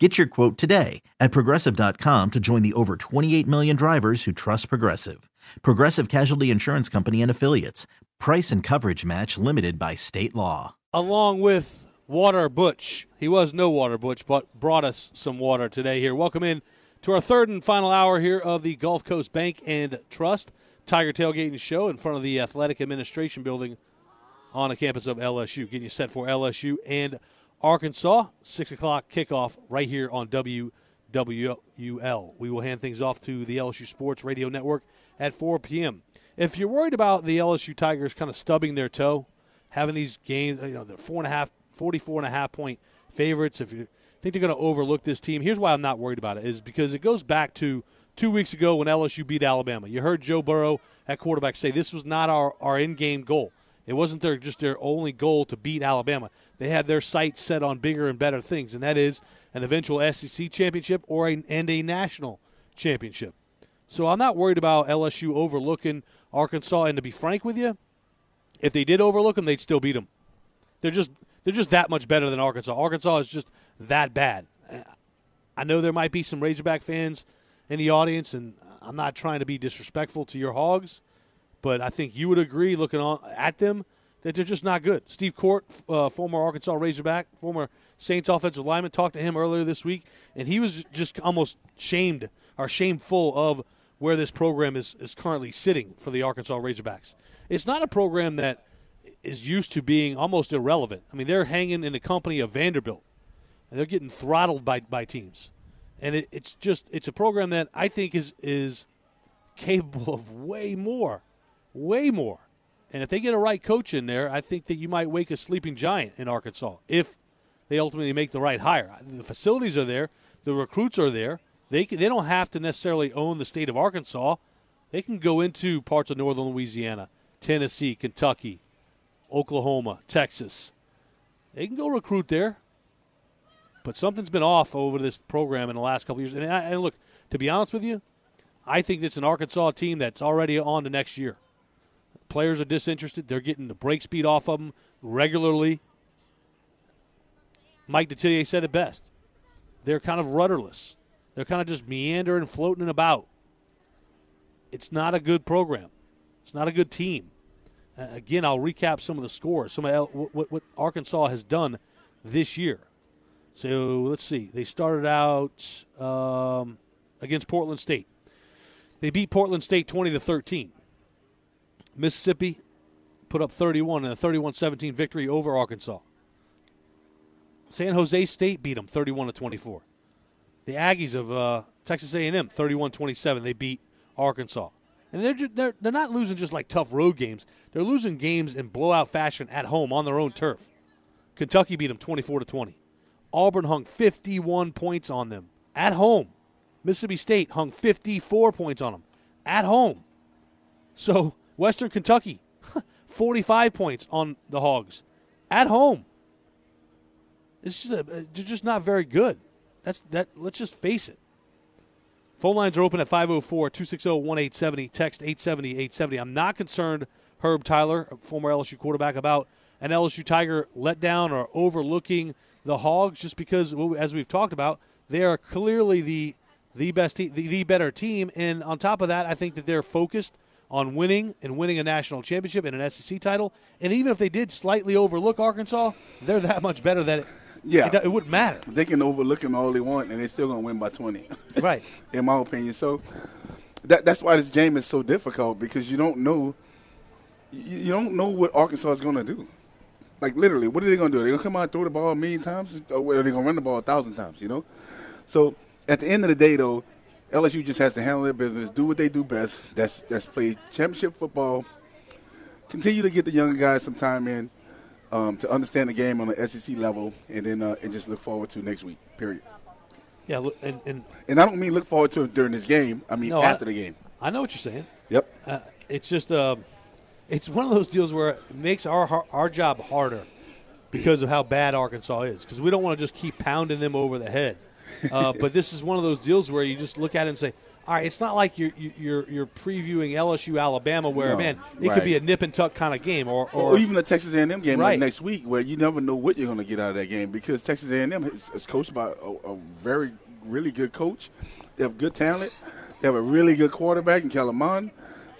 Get your quote today at progressive.com to join the over 28 million drivers who trust Progressive. Progressive Casualty Insurance Company and Affiliates. Price and coverage match limited by state law. Along with Water Butch. He was no Water Butch, but brought us some water today here. Welcome in to our third and final hour here of the Gulf Coast Bank and Trust Tiger Tailgating Show in front of the Athletic Administration Building on the campus of LSU. Getting you set for LSU and Arkansas. 6 o'clock kickoff right here on WWL. We will hand things off to the LSU Sports Radio Network at 4 p.m. If you're worried about the LSU Tigers kind of stubbing their toe, having these games, you know, they're four and a half, 44 and a half point favorites. If you think they're going to overlook this team, here's why I'm not worried about it is because it goes back to two weeks ago when LSU beat Alabama. You heard Joe Burrow at quarterback say this was not our, our in game goal. It wasn't their just their only goal to beat Alabama. They had their sights set on bigger and better things, and that is an eventual SEC championship or a, and a national championship. So I'm not worried about LSU overlooking Arkansas. And to be frank with you, if they did overlook them, they'd still beat them. They're just they're just that much better than Arkansas. Arkansas is just that bad. I know there might be some Razorback fans in the audience, and I'm not trying to be disrespectful to your Hogs, but I think you would agree, looking on, at them, that they're just not good. Steve Korte, uh, former Arkansas Razorback, former Saints offensive lineman, talked to him earlier this week, and he was just almost shamed or shameful of where this program is, is currently sitting for the Arkansas Razorbacks. It's not a program that is used to being almost irrelevant. I mean, they're hanging in the company of Vanderbilt, and they're getting throttled by, by teams. And it, it's just it's a program that I think is is capable of way more, way more. And if they get a right coach in there, I think that you might wake a sleeping giant in Arkansas if they ultimately make the right hire. The facilities are there, the recruits are there. They they don't have to necessarily own the state of Arkansas. They can go into parts of northern Louisiana, Tennessee, Kentucky, Oklahoma, Texas. They can go recruit there. But something's been off over this program in the last couple years. And, I, and look, to be honest with you, I think it's an Arkansas team that's already on to next year. Players are disinterested. They're getting the break speed off of them regularly. Mike Detillier said it best. They're kind of rudderless. They're kind of just meandering, floating about. It's not a good program. It's not a good team. Uh, again, I'll recap some of the scores. Some of what, what Arkansas has done this year. So let's see. They started out um, against Portland State. They beat Portland State 20 to 13. Mississippi put up 31 in a 31-17 victory over Arkansas. San Jose State beat them 31 to 24 the Aggies of uh, Texas A&M 31-27. They beat Arkansas. And they're, they're, they're not losing just like tough road games. They're losing games in blowout fashion at home on their own turf. Kentucky beat them 24 to 20. Auburn hung 51 points on them at home. Mississippi State hung 54 points on them at home. So Western Kentucky 45 points on the Hogs at home. It's just, uh, they're just not very good. That's that. Let's just face it. Phone lines are open at 504 260 1870. Text 870 870. I'm not concerned, Herb Tyler, former LSU quarterback, about an LSU Tiger letdown or overlooking the Hogs just because, as we've talked about, they are clearly the the best team, the, the better team. And on top of that, I think that they're focused on winning and winning a national championship and an SEC title. And even if they did slightly overlook Arkansas, they're that much better that yeah, it, it, wouldn't matter. They can overlook them all they want, and they're still gonna win by twenty. Right. In my opinion, so that that's why this game is so difficult because you don't know you, you don't know what Arkansas is gonna do. Like literally, what are they gonna do? Are they gonna come out and throw the ball a million times, or are they gonna run the ball a thousand times? You know. So at the end of the day, though, LSU just has to handle their business, do what they do best. That's that's play championship football. Continue to get the younger guys some time in um, to understand the game on the SEC level, and then uh, and just look forward to next week. Period. Yeah, and, and and I don't mean look forward to it during this game. I mean no, after I, the game. I know what you're saying. Yep. Uh, it's just uh, it's one of those deals where it makes our our job harder because of how bad Arkansas is. Because we don't want to just keep pounding them over the head. Uh, but this is one of those deals where you just look at it and say, all right, it's not like you're you're you're previewing LSU Alabama where No, man it right. could be a nip and tuck kind of game or or, or, even the Texas A&M game Right. like next week, where you never know what you're going to get out of that game because Texas A&M is, is coached by a, a very, really good coach. They have good talent. They have a really good quarterback in Kellen Mond,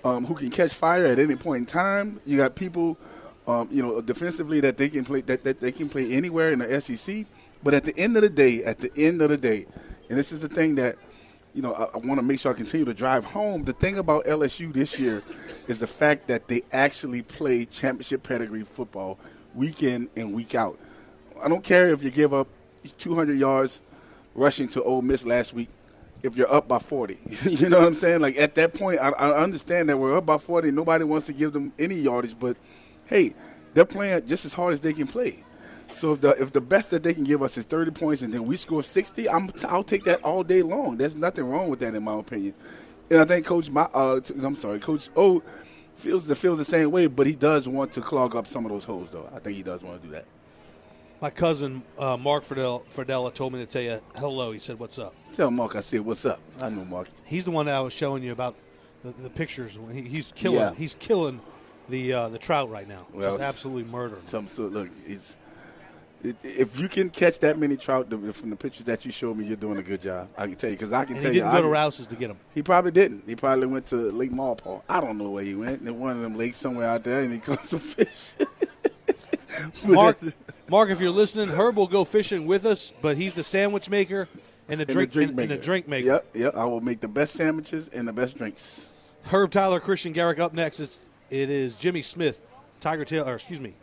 um, who can catch fire at any point in time. You got people, um, you know, defensively that they can play that, that they can play anywhere in the SEC. But at the end of the day, at the end of the day, and this is the thing that you know, I, I want to make sure I continue to drive home. The thing about LSU this year is the fact that they actually play championship pedigree football week in and week out. I don't care if you give up 200 yards rushing to Ole Miss last week if you're up by 40. you know what I'm saying? Like at that point, I, I understand that we're up by 40. Nobody wants to give them any yardage, but hey, they're playing just as hard as they can play. So if the if the best that they can give us is 30 points and then we score 60, I'm I'll take that all day long. There's nothing wrong with that in my opinion. And I think Coach, my, uh, t- I'm sorry, Coach O feels the feels the same way, but he does want to clog up some of those holes, though. I think he does want to do that. my cousin uh, Mark Fidel, Fidella told me to tell you hello. He said, "What's up?" Tell Mark I said, "What's up?" I know Mark. He's the one that I was showing you about the, the pictures. He, he's killing, Yeah. he's killing the uh, the trout right now. Well, Just absolutely murdering. Some so look, it, if you can catch that many trout from the pictures that you showed me, you're doing a good job. I can tell you because I can And tell he you. didn't go to Rouse's to get him. He probably didn't. He probably went to Lake Maurepas. I don't know where he went. In one of them lakes somewhere out there, and he caught some fish. Mark, Mark, if you're listening, Herb will go fishing with us, but he's the sandwich maker and the and drink, the drink and, maker. and the drink maker. Yep, yep. I will make the best sandwiches and the best drinks. Herb Tyler, Christian Garic up next. It's, it is Jimmy Smith, Tiger Tail, or excuse me,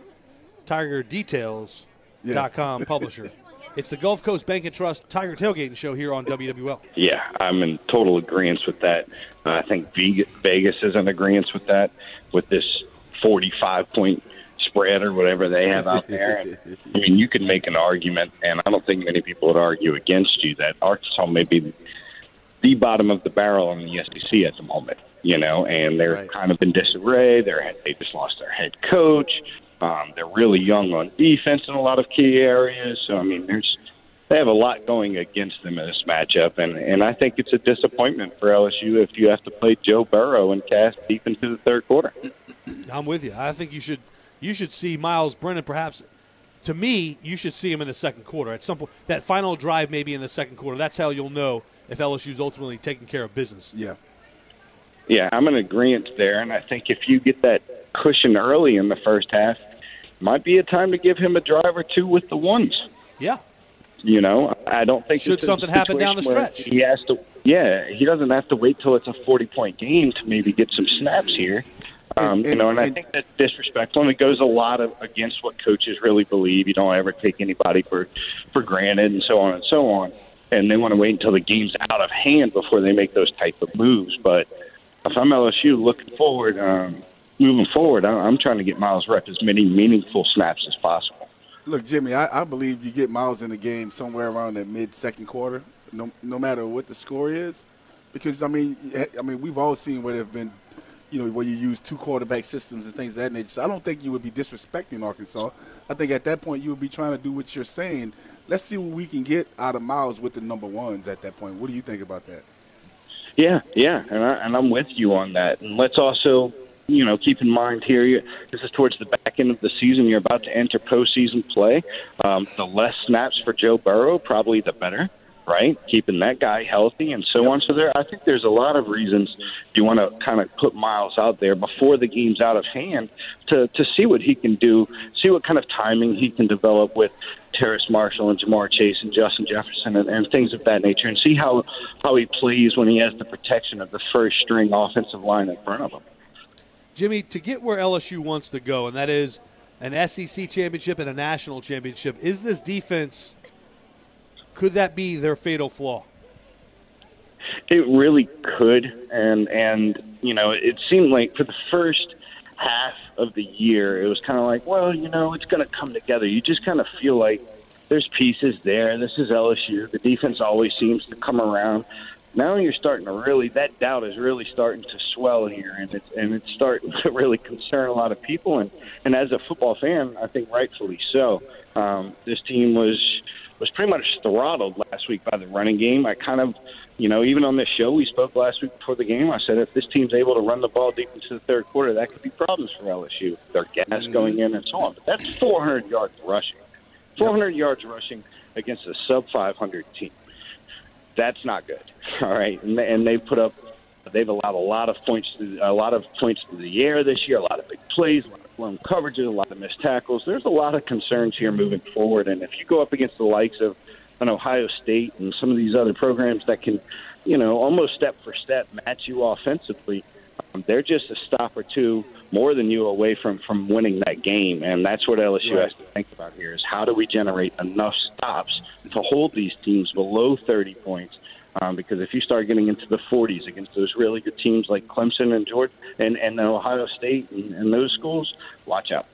Tiger Details dot com publisher. It's the Gulf Coast Bank and Trust Tiger Tailgating Show here on WWL. Yeah, I'm in total agreement with that. Uh, I think Vegas is in agreement with that, with this 45 point spread or whatever they have out there. And, I mean, you could make an argument, and I don't think many people would argue against you that Arkansas may be the bottom of the barrel in the SEC at the moment. You know, and they're Right. kind of in disarray. They're they just lost their head coach. Um, they're really young on defense in a lot of key areas. So I mean, there's they have a lot going against them in this matchup, and and I think it's a disappointment for LSU if you have to play Joe Burrow and cast deep into the third quarter. I'm with you. I think you should you should see Myles Brennan perhaps. To me, you should see him in the second quarter at some point. That final drive, maybe in the second quarter. That's how you'll know if LSU's ultimately taking care of business. Yeah. Yeah, I'm in agreement there, and I think if you get that cushion early in the first half, might be a time to give him a drive or two with the ones. Yeah, You know, I don't think Should something happen down the stretch. He has to, yeah, he doesn't have to wait till it's a forty-point game to maybe get some snaps here. Um, And- you know, and I think that's disrespectful, and it goes a lot of against what coaches really believe. You don't ever take anybody for for granted, and so on and so on. And they want to wait until the game's out of hand before they make those type of moves. But if I'm LSU looking forward, um, moving forward, I- I'm trying to get Myles rep as many meaningful snaps as possible. Look, Jimmy, I, I believe you get Myles in the game somewhere around that mid second quarter, no no matter what the score is, because I mean, eh, I mean, we've all seen where there've been, you know, where you use two quarterback systems and things of that nature. So I don't think you would be disrespecting Arkansas. I think at that point you would be trying to do what you're saying. Let's see what we can get out of Myles with the number ones at that point. What do you think about that? Yeah, yeah, and, I, and I'm with you on that. And let's also, you know, keep in mind here, you- this is towards the back end of the season. You're about to enter postseason play. Um, the less snaps for Joe Burrow, probably the better, right? Keeping that guy healthy and so on. So there, I think there's a lot of reasons you want to kind of put Myles out there before the game's out of hand to to see what he can do, see what kind of timing he can develop with Terrace Marshall and Ja'Marr Chase and Justin Jefferson and, and things of that nature, and see how how he plays when he has the protection of the first string offensive line in front of him. Jimmy, to get where LSU wants to go, and that is an SEC championship and a national championship, is this defense? Could that be their fatal flaw? It really could, and and you know, it seemed like for the first half of the year, it was kind of like, well, you know, it's going to come together. You just kind of feel like there's pieces there. This is LSU. The defense always seems to come around. Now you're starting to really that doubt is really starting to swell here, and it's and it's starting to really concern a lot of people. And and as a football fan, I think rightfully so. Um, this team was was pretty much throttled last week by the running game. I kind of, you know, even on this show we spoke last week before the game, I said if this team's able to run the ball deep into the third quarter, that could be problems for LSU. Their gas mm-hmm. going in and so on. But that's 400 yards rushing. 400 yards rushing against a sub 500 team. That's not good. All right, and they, and they put up. They've allowed a lot of points, to, a lot of points to the air this year. A lot of big plays, a lot of blown coverages, a lot of missed tackles. There's a lot of concerns here moving forward. And if you go up against the likes of an Ohio State and some of these other programs that can, you know, almost step for step match you offensively, um, they're just a stop or two more than you away from from winning that game, and that's what LSU right. has to think about here: is how do we generate enough stops to hold these teams below 30 points? Um, because if you start getting into the 40s against those really good teams like Clemson and Georgia and, and Ohio State and, and those schools, watch out.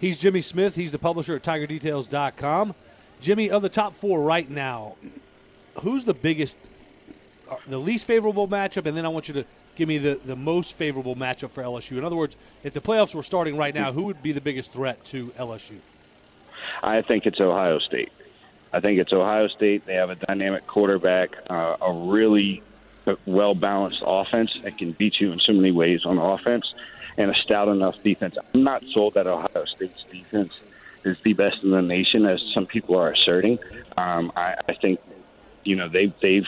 He's Jimmy Smith. He's the publisher at TigerDetails.com. Jimmy, of the top four right now, who's the biggest, uh, the least favorable matchup, and then I want you to give me the, the most favorable matchup for LSU. In other words, if the playoffs were starting right now, who would be the biggest threat to LSU? I think it's Ohio State. I think it's Ohio State. They have a dynamic quarterback, uh, a really well balanced offense that can beat you in so many ways on offense, and a stout enough defense. I'm not sold that Ohio State's defense is the best in the nation, as some people are asserting. Um, I, I think, you know, they, they've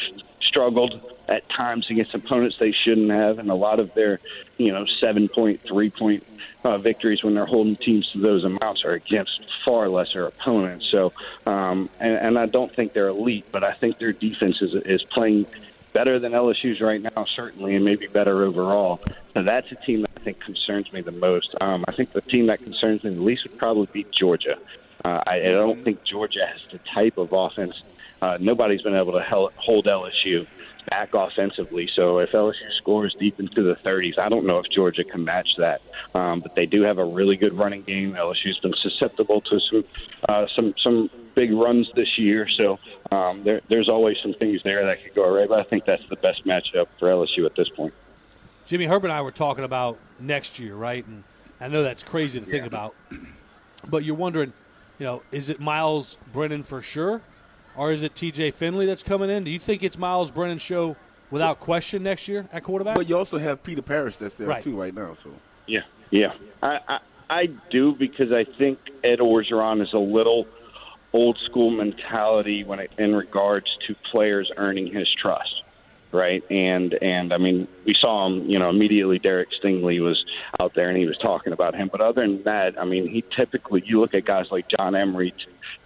struggled at times against opponents they shouldn't have, and a lot of their, you know, seven point, three point uh, victories when they're holding teams to those amounts are against far lesser opponents. So, um, and, and I don't think they're elite, but I think their defense is, is playing better than LSU's right now, certainly, and maybe better overall. So that's a team that I think concerns me the most. Um, I think the team that concerns me the least would probably be Georgia. Uh, I, I don't think Georgia has the type of offense uh, nobody's been able to hold LSU back offensively. So if LSU scores deep into the 30s, I don't know if Georgia can match that. Um, but they do have a really good running game. LSU's been susceptible to some uh, some some big runs this year. So um, there, there's always some things there that could go right. But I think that's the best matchup for LSU at this point. Jimmy Herbert and I were talking about next year, right? And I know that's crazy to think about, but you're wondering, you know, is it Myles Brennan for sure? Or is it T.J. Finley that's coming in? Do you think it's Myles Brennan's show without question next year at quarterback? But you also have Peter Parrish that's there right. too right now. So yeah, yeah, I, I I do because I think Ed Orgeron is a little old school mentality when it, in regards to players earning his trust, right? And and I mean, we saw him, you know, immediately. Derek Stingley was out there and he was talking about him. But other than that, I mean, he typically you look at guys like John Emery,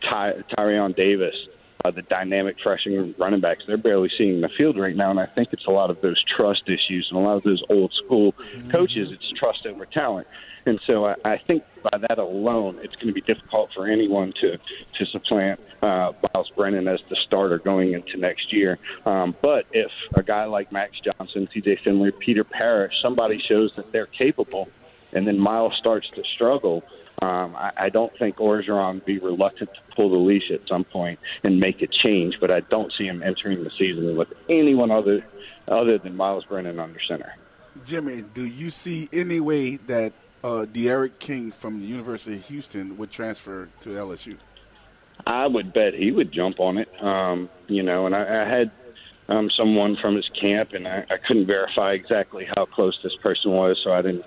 Ty, Tyrion Davis uh, the dynamic freshman running backs. They're barely seeing the field right now, and I think it's a lot of those trust issues and a lot of those old school coaches. It's trust over talent, and so I, I think by that alone, it's going to be difficult for anyone to to supplant uh, Myles Brennan as the starter going into next year. Um, but if a guy like Max Johnson, T.J. Finley, Peter Parrish, somebody shows that they're capable, and then Myles starts to struggle um, I, I don't think Orgeron would be reluctant to pull the leash at some point and make a change, but I don't see him entering the season with anyone other other than Myles Brennan under center. Jimmy, do you see any way that uh, D'Eriq King from the University of Houston would transfer to LSU? I would bet he would jump on it. Um, you know, and I, I had um, someone from his camp, and I, I couldn't verify exactly how close this person was, so I didn't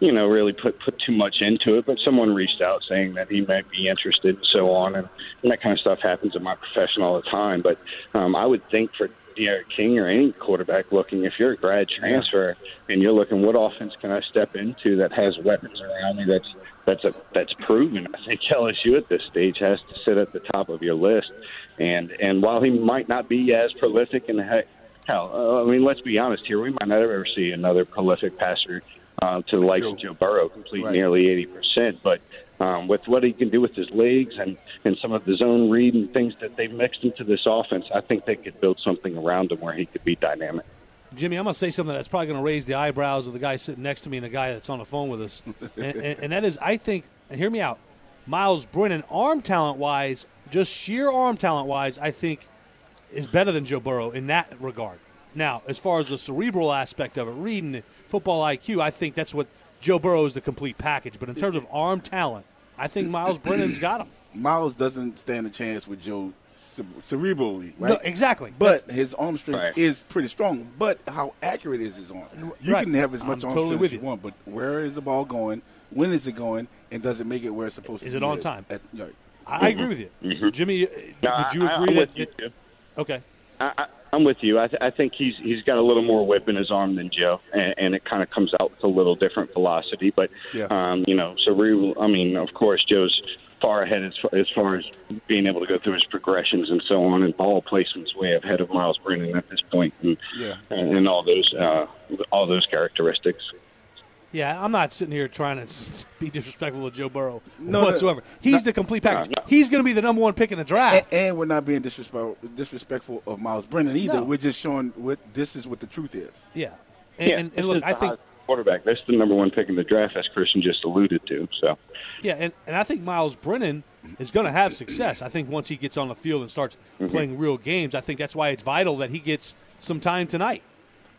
you know, really put put too much into it. But someone reached out saying that he might be interested and so on, and, and that kind of stuff happens in my profession all the time. But um, I would think for D'Eriq King or any quarterback looking, if you're a grad transfer and you're looking, what offense can I step into that has weapons around me that's that's a that's proven. I think LSU at this stage has to sit at the top of your list. And and while he might not be as prolific and hell, uh, I mean, let's be honest here, we might not ever see another prolific passer uh, to the likes of Joe Burrow, complete right. nearly 80%. But um, with what he can do with his legs and, and some of the zone read and things that they've mixed into this offense, I think they could build something around him where he could be dynamic. Jimmy, I'm going to say something that's probably going to raise the eyebrows of the guy sitting next to me and the guy that's on the phone with us. and, and, and that is, I think, and hear me out, Myles Brennan, arm talent wise, just sheer arm talent wise, I think is better than Joe Burrow in that regard. Now, as far as the cerebral aspect of it, reading football IQ, I think that's what Joe Burrow is the complete package. But in terms of arm talent, I think Myles Brennan's got him. Myles doesn't stand a chance with Joe cerebrally, right? No, exactly. But That's, his arm strength right. is pretty strong. But how accurate is his arm? You right. can have as much I'm arm totally strength as you, you, want, but where is the ball going? When is it going? And does it make it where it's supposed is to? Is it on time? At, right. I agree with you, mm-hmm. Jimmy. Uh, no, would you I, agree I'm that? with you too. Okay. I, am with you. I, th- I, think he's he's got a little more whip in his arm than Joe, and, and it kind of comes out with a little different velocity. But yeah. um, you know, so we, I mean, of course, Joe's far ahead as far, as far as being able to go through his progressions and so on, and ball placement's way ahead of Myles Brennan at this point, and yeah. and, and all those uh, all those characteristics. Yeah, I'm not sitting here trying to be disrespectful to Joe Burrow no, whatsoever. He's no, the complete package. No, He's going to be the number one pick in the draft. And, and, we're not being disrespectful, disrespectful of Myles Brennan either. We're just showing what this is what the truth is. Yeah, and, yeah, and, and look, I think quarterback. That's the number one pick in the draft, as Christian just alluded to. So, yeah, and, and I think Myles Brennan is going to have success. I think once he gets on the field and starts mm-hmm. playing real games, I think that's why it's vital that he gets some time tonight.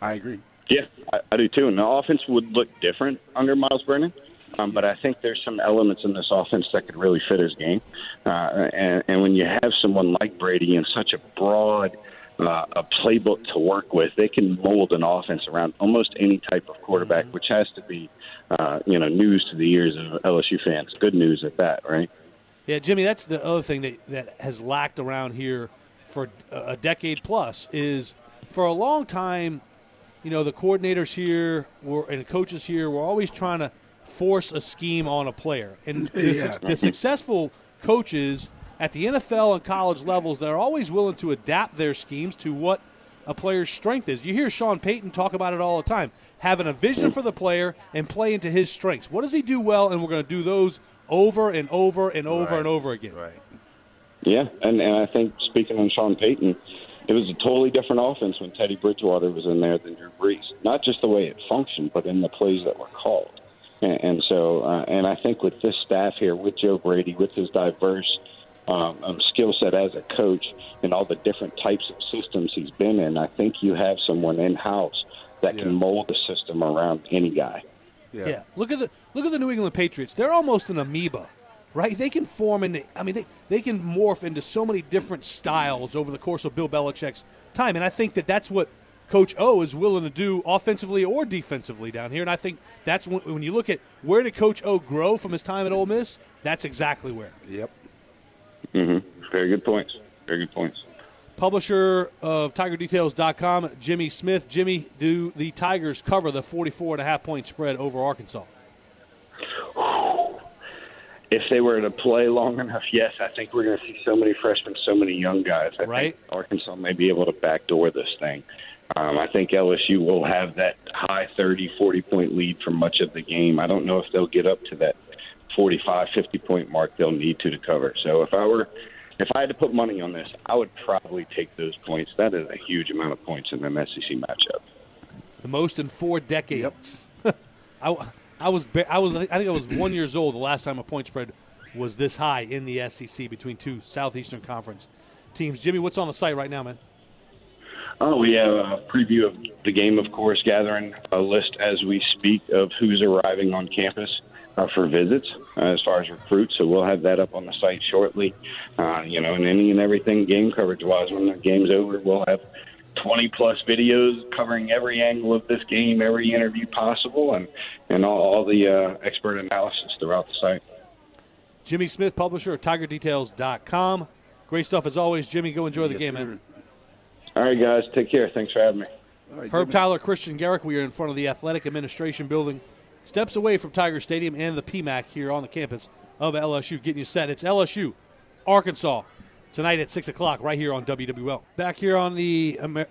I agree. Yeah, I, I do too. And the offense would look different under Myles Brennan. Um, but I think there's some elements in this offense that could really fit his game. Uh, and, and when you have someone like Brady in such a broad uh, a playbook to work with. They can mold an offense around almost any type of quarterback, which has to be, uh, you know, news to the ears of LSU fans. Good news at that, right? Yeah, Jimmy, that's the other thing that, that has lacked around here for a decade plus is for a long time, you know, the coordinators here were and coaches here were always trying to force a scheme on a player. And yeah. the, the successful coaches – at the NFL and college levels, they're always willing to adapt their schemes to what a player's strength is. You hear Sean Payton talk about it all the time, having a vision for the player and play into his strengths. What does he do well? And we're going to do those over and over and over right. and over again. Right. Yeah, and, and I think speaking on Sean Payton, it was a totally different offense when Teddy Bridgewater was in there than Drew Brees. Not just the way it functioned, but in the plays that were called. And, and so, uh, and I think with this staff here, with Joe Brady, with his diverse um, um, skill set as a coach and all the different types of systems he's been in, I think you have someone in house that yeah. can mold the system around any guy. Yeah. yeah. Look at the look at the New England Patriots. They're almost an amoeba, right? They can form into I mean they, they can morph into so many different styles over the course of Bill Belichick's time. And I think that that's what Coach O is willing to do offensively or defensively down here. And I think that's when, when you look at where did Coach O grow from his time at Ole Miss, that's exactly where. Yep. Mm-hmm. Very good points. Very good points. Publisher of TigerDetails.com, Jimmy Smith. Jimmy, do the Tigers cover the 44 and a half point spread over Arkansas? If they were to play long enough, yes. I think we're going to see so many freshmen, so many young guys. I right. think Arkansas may be able to backdoor this thing. Um, I think LSU will have that high 30, 40 point lead for much of the game. I don't know if they'll get up to that 45, 50 point mark they'll need to to cover. So if I were if I had to put money on this, I would probably take those points. That is a huge amount of points in an SEC matchup. The most in four decades. Yep. I, I was I was I think I was one years old the last time a point spread was this high in the SEC between two Southeastern Conference teams. Jimmy, what's on the site right now, man? Oh, we have a preview of the game, of course, gathering a list as we speak of who's arriving on campus uh, for visits uh, as far as recruits. So we'll have that up on the site shortly. Uh, you know, and any and everything game coverage wise, when the game's over, we'll have 20 plus videos covering every angle of this game, every interview possible, and and all, all the uh, expert analysis throughout the site. Jimmy Smith, publisher of TigerDetails.com. Great stuff as always, Jimmy. Go enjoy the yes, game, sir. man. All right, guys. Take care. Thanks for having me. Right, Herb Jimmy. Tyler, Christian Garic. We are in front of the Athletic Administration Building steps away from Tiger Stadium and the PMAC here on the campus of LSU, getting you set. It's LSU, Arkansas, tonight at 6 o'clock right here on WWL. Back here on the Amer-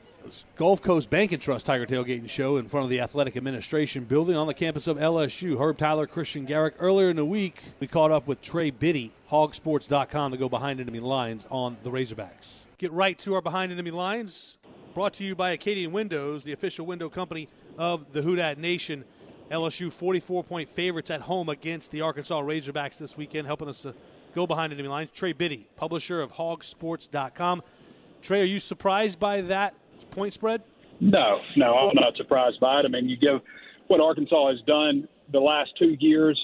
Gulf Coast Bank and Trust Tiger Tailgating Show in front of the Athletic Administration Building on the campus of LSU. Herb Tyler, Christian Garic. Earlier in the week, we caught up with Trey Biddy, hogsports.com, to go behind enemy lines on the Razorbacks. Get right to our behind enemy lines, brought to you by Acadian Windows, the official window company of the Who Dat Nation. LSU 44 point favorites at home against the Arkansas Razorbacks this weekend, helping us to go behind enemy lines. Trey Biddy, publisher of hogsports.com. Trey, are you surprised by that point spread? No, no, I'm not surprised by it. I mean, you give what Arkansas has done the last two years,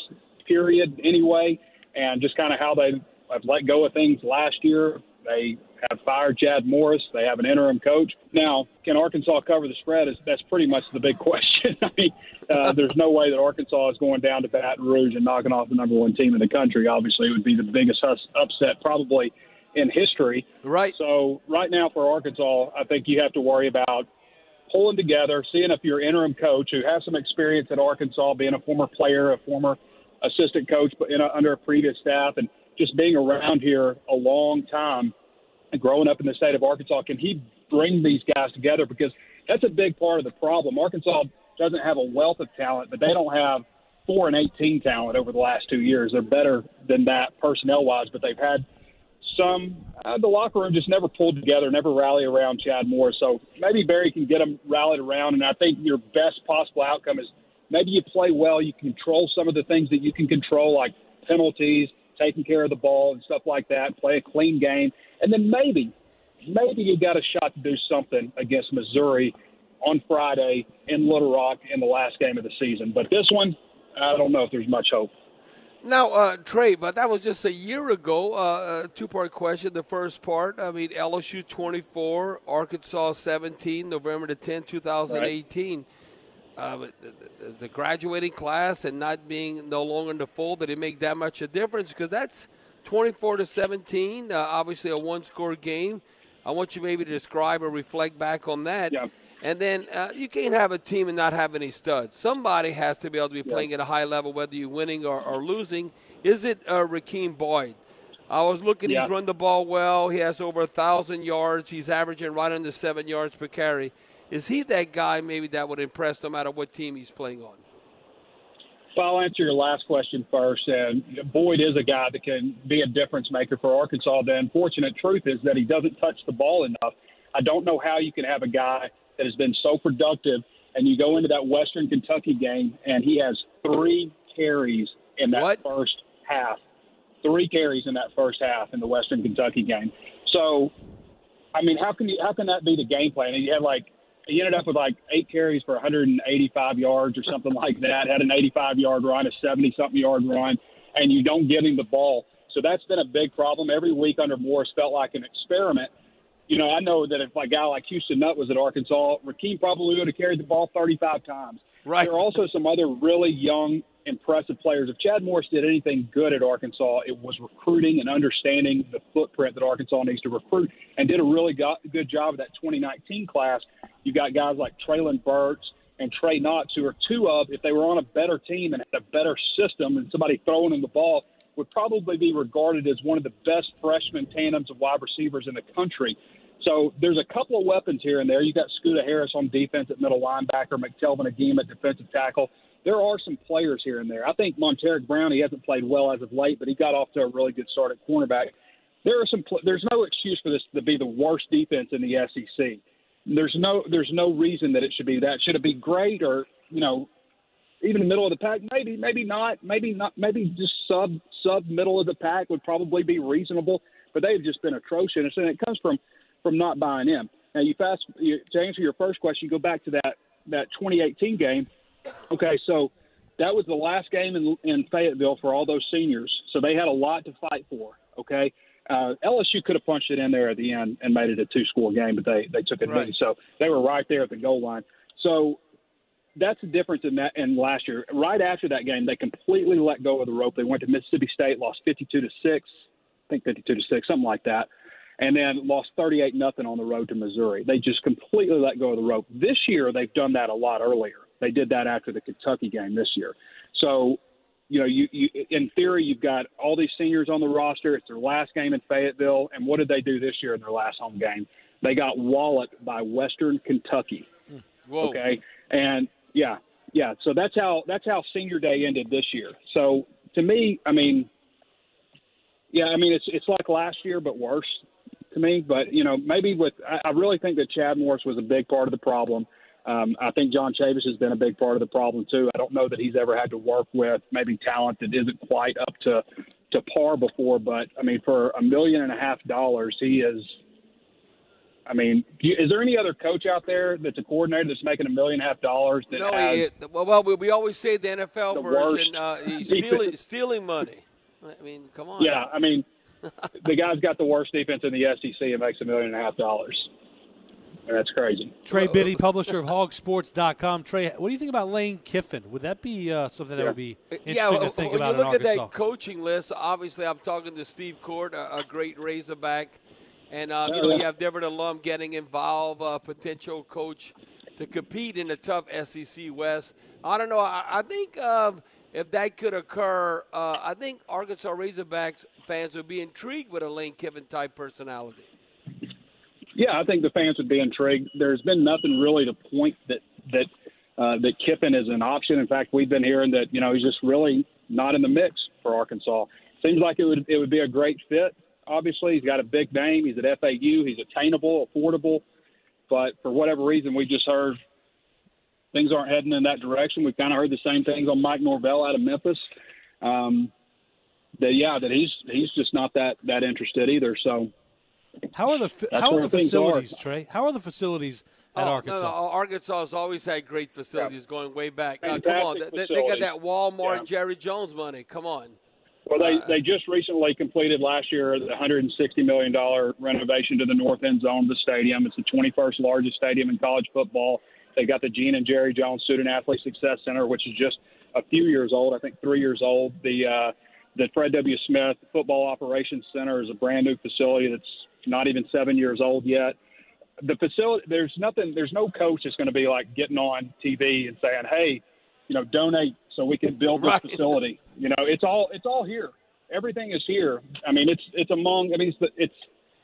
period, anyway, and just kind of how they have let go of things last year. They have fired Chad Morris. They have an interim coach. Now, can Arkansas cover the spread? Is that's pretty much the big question. I mean, uh, there's no way that Arkansas is going down to Baton Rouge and knocking off the number one team in the country. Obviously, it would be the biggest upset probably in history. Right. So right now for Arkansas, I think you have to worry about pulling together, seeing if your interim coach who has some experience at Arkansas, being a former player, a former assistant coach, but in a, under a previous staff, and just being around here a long time growing up in the state of Arkansas, can he bring these guys together? Because that's a big part of the problem. Arkansas doesn't have a wealth of talent, but they don't have four and eighteen talent over the last two years. They're better than that personnel wise, but they've had some uh, the locker room just never pulled together, never rally around Chad Moore. So maybe Barry can get them rallied around, and I think your best possible outcome is maybe you play well, you control some of the things that you can control, like penalties, taking care of the ball, and stuff like that. Play a clean game, and then maybe, maybe you got a shot to do something against Missouri on Friday in Little Rock in the last game of the season. But this one, I don't know if there's much hope. Now, uh, Trey, but that was just a year ago. Uh, two part question. The first part, I mean, LSU 24, Arkansas 17, November the 10th, 2018. Right. Uh, the, graduating class and not being no longer in the fold, did it make that much of a difference? Because that's 24 to 17, uh, obviously a one score game. I want you maybe to describe or reflect back on that. Yeah. And then uh, you can't have a team and not have any studs. Somebody has to be able to be playing at a high level, whether you're winning or, or losing. Is it uh, Rakeem Boyd? I was looking. He's run the ball well. He has over a thousand yards. He's averaging right under seven yards per carry. Is he that guy maybe that would impress no matter what team he's playing on? Well, I'll answer your last question first. And Boyd is a guy that can be a difference maker for Arkansas. The unfortunate truth is that he doesn't touch the ball enough. I don't know how you can have a guy that has been so productive. And you go into that Western Kentucky game, and he has three carries in that what? first half. Three carries in that first half in the Western Kentucky game. So, I mean, how can you how can that be the game plan? And you had like he ended up with like eight carries for 185 yards or something like that. Had an 85 yard run, a 70 something yard run, and you don't give him the ball. So that's been a big problem. Every week under Morris felt like an experiment you know, I know that if a guy like Houston Nutt was at Arkansas, Rakeem probably would have carried the ball 35 times. Right. There are also some other really young, impressive players. If Chad Morris did anything good at Arkansas, it was recruiting and understanding the footprint that Arkansas needs to recruit, and did a really good job of that 2019 class. You got guys like Treylon Burks and Trey Knox, who are two of, if they were on a better team and had a better system and somebody throwing them the ball, would probably be regarded as one of the best freshman tandems of wide receivers in the country. So there's a couple of weapons here and there. You got Scooter Harris on defense at middle linebacker, McTelvin Agim at defensive tackle. There are some players here and there. I think Montaric Brown, he hasn't played well as of late, but he got off to a really good start at cornerback. There are some. There's no excuse for this to be the worst defense in the SEC. There's no. There's no reason that it should be that. Should it be great or you know, even the middle of the pack? Maybe. Maybe not. Maybe not. Maybe just sub sub middle of the pack would probably be reasonable. But they've just been atrocious, and it comes from from not buying in. Now, you fast you, to answer your first question, go back to that that 2018 game. Okay, so that was the last game in, in Fayetteville for all those seniors, so they had a lot to fight for. Okay, uh, LSU could have punched it in there at the end and made it a two-score game, but they they took it right. So they were right there at the goal line. So that's the difference in that in last year. Right after that game, they completely let go of the rope. They went to Mississippi State, lost 52 to six, I think 52 to six, something like that and then lost 38 nothing on the road to Missouri. They just completely let go of the rope. This year, they've done that a lot earlier. They did that after the Kentucky game this year. So, you know, you, you in theory, you've got all these seniors on the roster. It's their last game in Fayetteville, and what did they do this year in their last home game? They got walloped by Western Kentucky. Hmm. Whoa. Okay, and yeah, yeah. So that's how that's how Senior Day ended this year. So to me, I mean, yeah, I mean it's it's like last year but worse to me. But you know, maybe with I, I really think that Chad Morris was a big part of the problem. Um, I think John Chavis has been a big part of the problem too. I don't know that he's ever had to work with maybe talent that isn't quite up to to par before, but I mean, for a million and a half dollars, he is I mean, is there any other coach out there that's a coordinator that's making a million and a half dollars? That no, has he, well, we, always say the NFL the version. Uh, he's stealing, stealing money. I mean, come on. Yeah, I mean, the guy's got the worst defense in the SEC and makes a million and a half dollars. And that's crazy. Trey Biddy, publisher of hogsports.com. Trey, what do you think about Lane Kiffin? Would that be uh, something that Yeah. would be interesting yeah, to when think you about look in at Arkansas? that coaching list, obviously I'm talking to Steve Korte, a, a great Razorback, and um, you know you have Deborah alum getting involved, uh, potential coach to compete in the tough SEC West. I don't know. I, I think um, if that could occur, uh, I think Arkansas Razorbacks fans would be intrigued with a Lane Kiffin type personality. Yeah, I think the fans would be intrigued. There's been nothing really to point that that uh, that Kiffin is an option. In fact, we've been hearing that you know he's just really not in the mix for Arkansas. Seems like it would it would be a great fit. Obviously, he's got a big name. He's at FAU. He's attainable, affordable. But for whatever reason, we just heard things aren't heading in that direction. We've kind of heard the same things on Mike Norvell out of Memphis. Um, that yeah, that he's he's just not that that interested either. So how are the fa- how are the things are. facilities, Trey? How are the facilities at Oh, Arkansas? No, no, Arkansas has always had great facilities going way back. Uh, come on, they, they got that Walmart Yeah. Jerry Jones money. Come on. Well, they, Uh, they just recently completed last year the $160 million renovation to the north end zone of the stadium. It's the 21st largest stadium in college football. They got the Gene and Jerry Jones Student Athlete Success Center, which is just a few years old, I think three years old. The uh, the Fred W. Smith Football Operations Center is a brand new facility that's not even seven years old yet. The facility, there's nothing, there's no coach that's going to be like getting on TV and saying, "Hey, you know, donate so we can build this Right. facility." You know, it's all it's all here. Everything is here. I mean, it's it's among. I mean, it's it's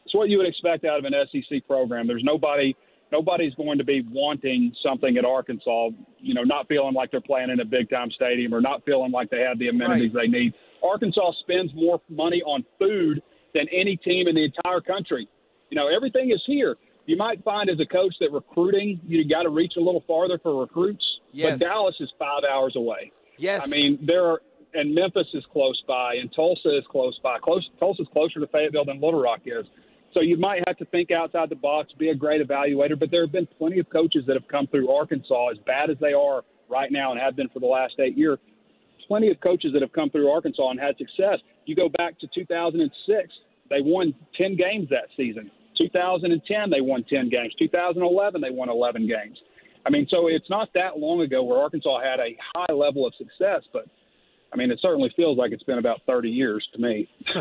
it's what you would expect out of an SEC program. There's nobody nobody's going to be wanting something at Arkansas. You know, not feeling like they're playing in a big time stadium or not feeling like they have the amenities they need. Arkansas spends more money on food than any team in the entire country. You know, everything is here. You might find as a coach that recruiting, you got to reach a little farther for recruits. Yes. But Dallas is five hours away. Yes. I mean, there are, and Memphis is close by, and Tulsa is close by. Close, Tulsa's closer to Fayetteville than Little Rock is. So you might have to think outside the box, be a great evaluator. But there have been plenty of coaches that have come through Arkansas, as bad as they are right now and have been for the last eight years. Plenty of coaches that have come through Arkansas and had success. You go back to 2006, they won 10 games that season. 2010, they won 10 games. 2011, they won 11 games. I mean, so it's not that long ago where Arkansas had a high level of success, but I mean, it certainly feels like it's been about 30 years to me.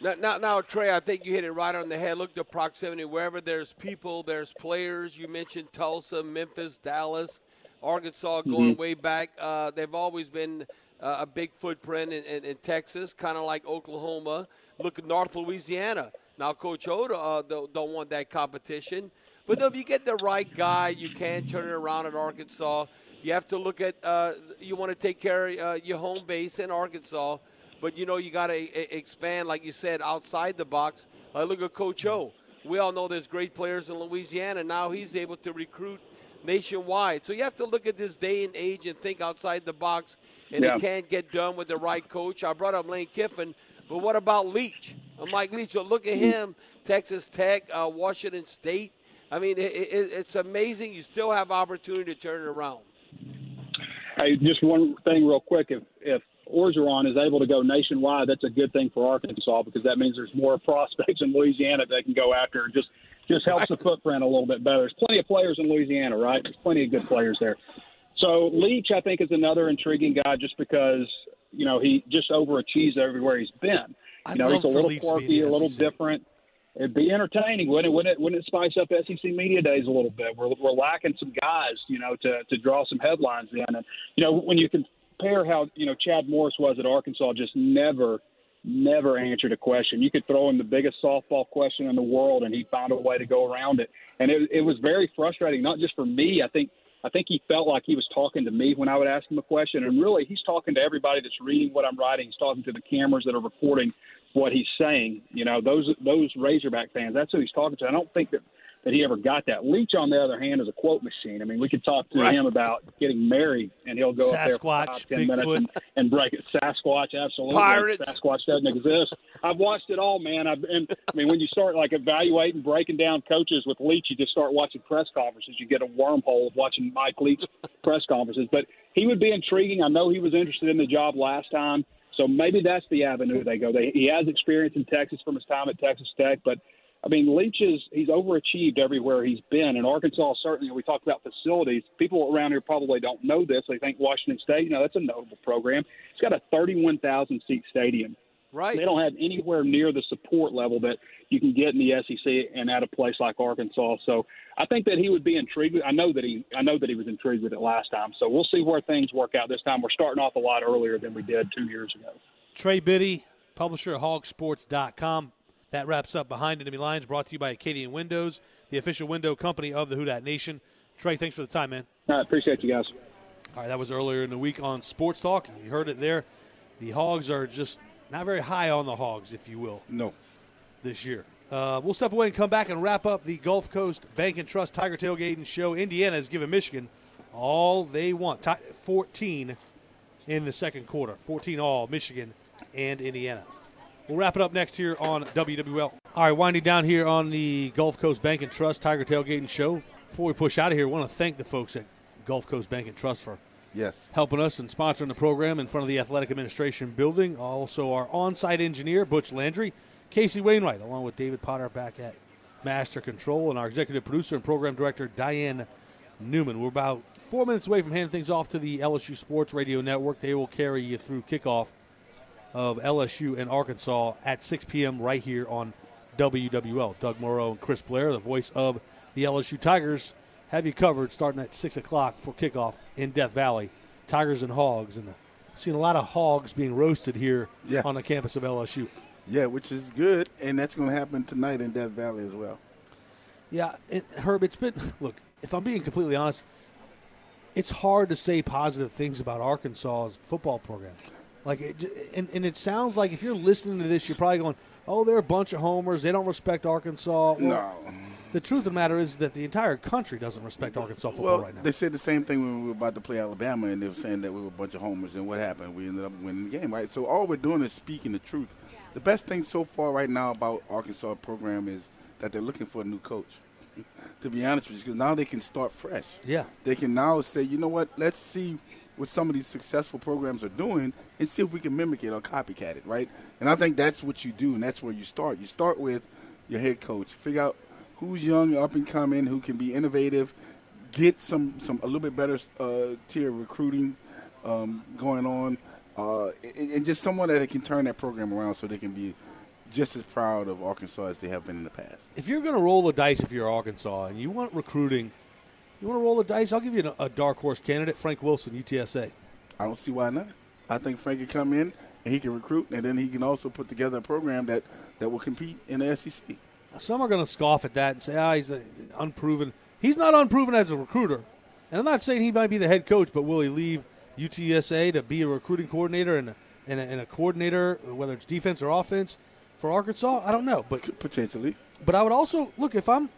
Now, now, now, Trey, I think you hit it right on the head. Look at proximity. Wherever there's people, there's players. You mentioned Tulsa, Memphis, Dallas, Arkansas, going way back. Uh, they've always been uh, a big footprint in, in, in Texas, kind of like Oklahoma. Look at North Louisiana. Now, Coach Oda uh, don't, don't want that competition. But if you get the right guy, you can turn it around at Arkansas. You have to look at, uh, you want to take care of uh, your home base in Arkansas. But you know you got to expand, like you said, outside the box. Uh, look at Coach O. We all know there's great players in Louisiana. Now he's able to recruit nationwide. So you have to look at this day and age and think outside the box. And Yeah. it can't get done with the right coach. I brought up Lane Kiffin, but what about Leach? Uh, Mike Leach. So look at him. Texas Tech, uh, Washington State. I mean, it, it, it's amazing. You still have opportunity to turn it around. Hey, just one thing, real quick. If if Orgeron is able to go nationwide, that's a good thing for Arkansas because that means there's more prospects in Louisiana they can go after. and Just just helps the footprint a little bit better. There's plenty of players in Louisiana, right? There's plenty of good players there. So Leach, I think, is another intriguing guy just because you know he just overachieves everywhere he's been. You know, he's a little Leach to be in quirky, a little different. It'd be entertaining, wouldn't it? Wouldn't it? Wouldn't it spice up SEC media days a little bit? We're we're lacking some guys, you know, to to draw some headlines in. And you know, when you compare how you know Chad Morris was at Arkansas, just never, never answered a question. You could throw him the biggest softball question in the world, and he'd find a way to go around it. And it it was very frustrating, not just for me. I think I think he felt like he was talking to me when I would ask him a question, and really he's talking to everybody that's reading what I'm writing. He's talking to the cameras that are recording what he's saying. You know, those those Razorback fans. That's who he's talking to. I don't think that that he ever got that. Leach, on the other hand, is a quote machine. I mean, we could talk to Right. him about getting married, and he'll go up there for Sasquatch, five, ten minutes and, and break it. Sasquatch, absolutely. Pirates. Sasquatch doesn't exist. I've watched it all, man. I've been, I mean, when you start like evaluating, breaking down coaches with Leach, you just start watching press conferences. You get a wormhole of watching Mike Leach press conferences. But he would be intriguing. I know he was interested in the job last time. So maybe that's the avenue they go. They, he has experience in Texas from his time at Texas Tech, but I mean, Leach is he's overachieved everywhere he's been. In Arkansas, certainly, we talked about facilities. People around here probably don't know this. They think Washington State, you know, that's a notable program. It's got a 31,000 seat stadium. Right. They don't have anywhere near the support level that you can get in the SEC and at a place like Arkansas. So I think that he would be intrigued. I know that he I know that he was intrigued with it last time. So we'll see where things work out this time. We're starting off a lot earlier than we did two years ago. Trey Biddy, publisher of hogsports.com. That wraps up Behind Enemy Lines, brought to you by Acadian Windows, the official window company of the Who Dat Nation. Trey, thanks for the time, man. I appreciate you guys. All right, that was earlier in the week on Sports Talk. You heard it there. The Hogs are just not very high on the Hogs, if you will, No. this year. Uh, we'll step away and come back and wrap up the Gulf Coast Bank and Trust Tiger Tailgating Show. Indiana has given Michigan all they want. Ti- 14 in the second quarter. 14 all, Michigan and Indiana. We'll wrap it up next here on WWL. All right, winding down here on the Gulf Coast Bank and Trust Tiger Tailgating Show. Before we push out of here, I want to thank the folks at Gulf Coast Bank and Trust for Yes. helping us and sponsoring the program in front of the Athletic Administration building. Also, our on site engineer, Butch Landry, Casey Wainwright, along with David Potter back at Master Control, and our executive producer and program director, Diane Newman. We're about four minutes away from handing things off to the LSU Sports Radio Network. They will carry you through kickoff of LSU and Arkansas at 6 p.m. right here on WWL. Doug Moreau and Chris Blair, the voice of the LSU Tigers, have you covered starting at 6 o'clock for kickoff in Death Valley. Tigers and Hogs. And I've seen a lot of hogs being roasted here Yeah. on the campus of LSU. Yeah, which is good, and that's going to happen tonight in Death Valley as well. Yeah, it, Herb, it's been, look, if I'm being completely honest, it's hard to say positive things about Arkansas's football program. Like, it, and, and it sounds like if you're listening to this, you're probably going, oh, they're a bunch of homers. They don't respect Arkansas. Well, No. The truth of the matter is that the entire country doesn't respect Arkansas football Well, right now. they said the same thing when we were about to play Alabama, and they were saying that we were a bunch of homers. And what happened? We ended up winning the game, right? So all we're doing is speaking the truth. The best thing so far right now about Arkansas program is that they're looking for a new coach. to be honest with you, because now they can start fresh. Yeah. They can now say, you know what? Let's see what some of these successful programs are doing, and see if we can mimic it or copycat it, right? And I think that's what you do, and that's where you start. You start with your head coach. Figure out who's young, up and coming, who can be innovative, get some, some a little bit better uh, tier recruiting um, going on, uh, and, and just someone that can turn that program around so they can be just as proud of Arkansas as they have been in the past. if you're going to roll the dice if you're Arkansas and you want recruiting, you want to roll the dice, I'll give you a, a dark horse candidate, Frank Wilson, UTSA. I don't see why not. I think Frank can come in and he can recruit, and then he can also put together a program that, that will compete in the SEC. Some are going to scoff at that and say, ah, he's unproven. He's not unproven as a recruiter. And I'm not saying he might be the head coach, but will he leave UTSA to be a recruiting coordinator and a, and a, and a coordinator, whether it's defense or offense, for Arkansas? I don't know. But Potentially. but I would also look if I'm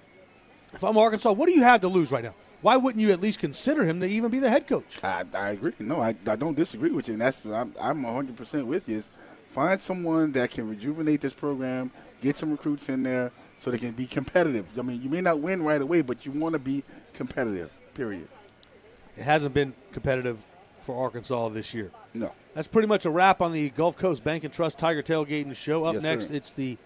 if I'm Arkansas, what do you have to lose right now? Why wouldn't you at least consider him to even be the head coach? I, I agree. No, I, I don't disagree with you, and that's I'm, I'm 100% with you. Is find someone that can rejuvenate this program, get some recruits in there so they can be competitive. I mean, you may not win right away, but you want to be competitive. Period. It hasn't been competitive for Arkansas this year. No. That's pretty much a wrap on the Gulf Coast Bank and Trust Tiger Tailgating Show. Up Yes, next, sir. it's the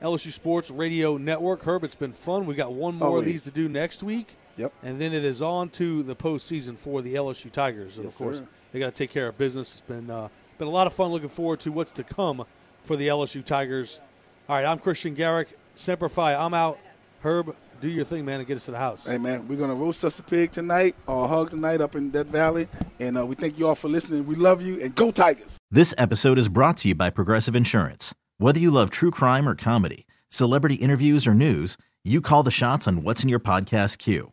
LSU Sports Radio Network. Herb, it's been fun. We got one oh, more of these to do next week. Yep. And then it is on to the postseason for the LSU Tigers. And Yes, of course, sir. they got to take care of business. It's been uh, been a lot of fun. Looking forward to what's to come for the LSU Tigers. All right, I'm Christian Garic. Semper Fi. I'm out. Herb, do your thing, man, and get us to the house. Hey man, we're gonna roast us a pig tonight or a hug tonight up in Death Valley, and uh, we thank you all for listening. We love you, and go Tigers! This episode is brought to you by Progressive Insurance. Whether you love true crime or comedy, celebrity interviews or news, you call the shots on what's in your podcast queue.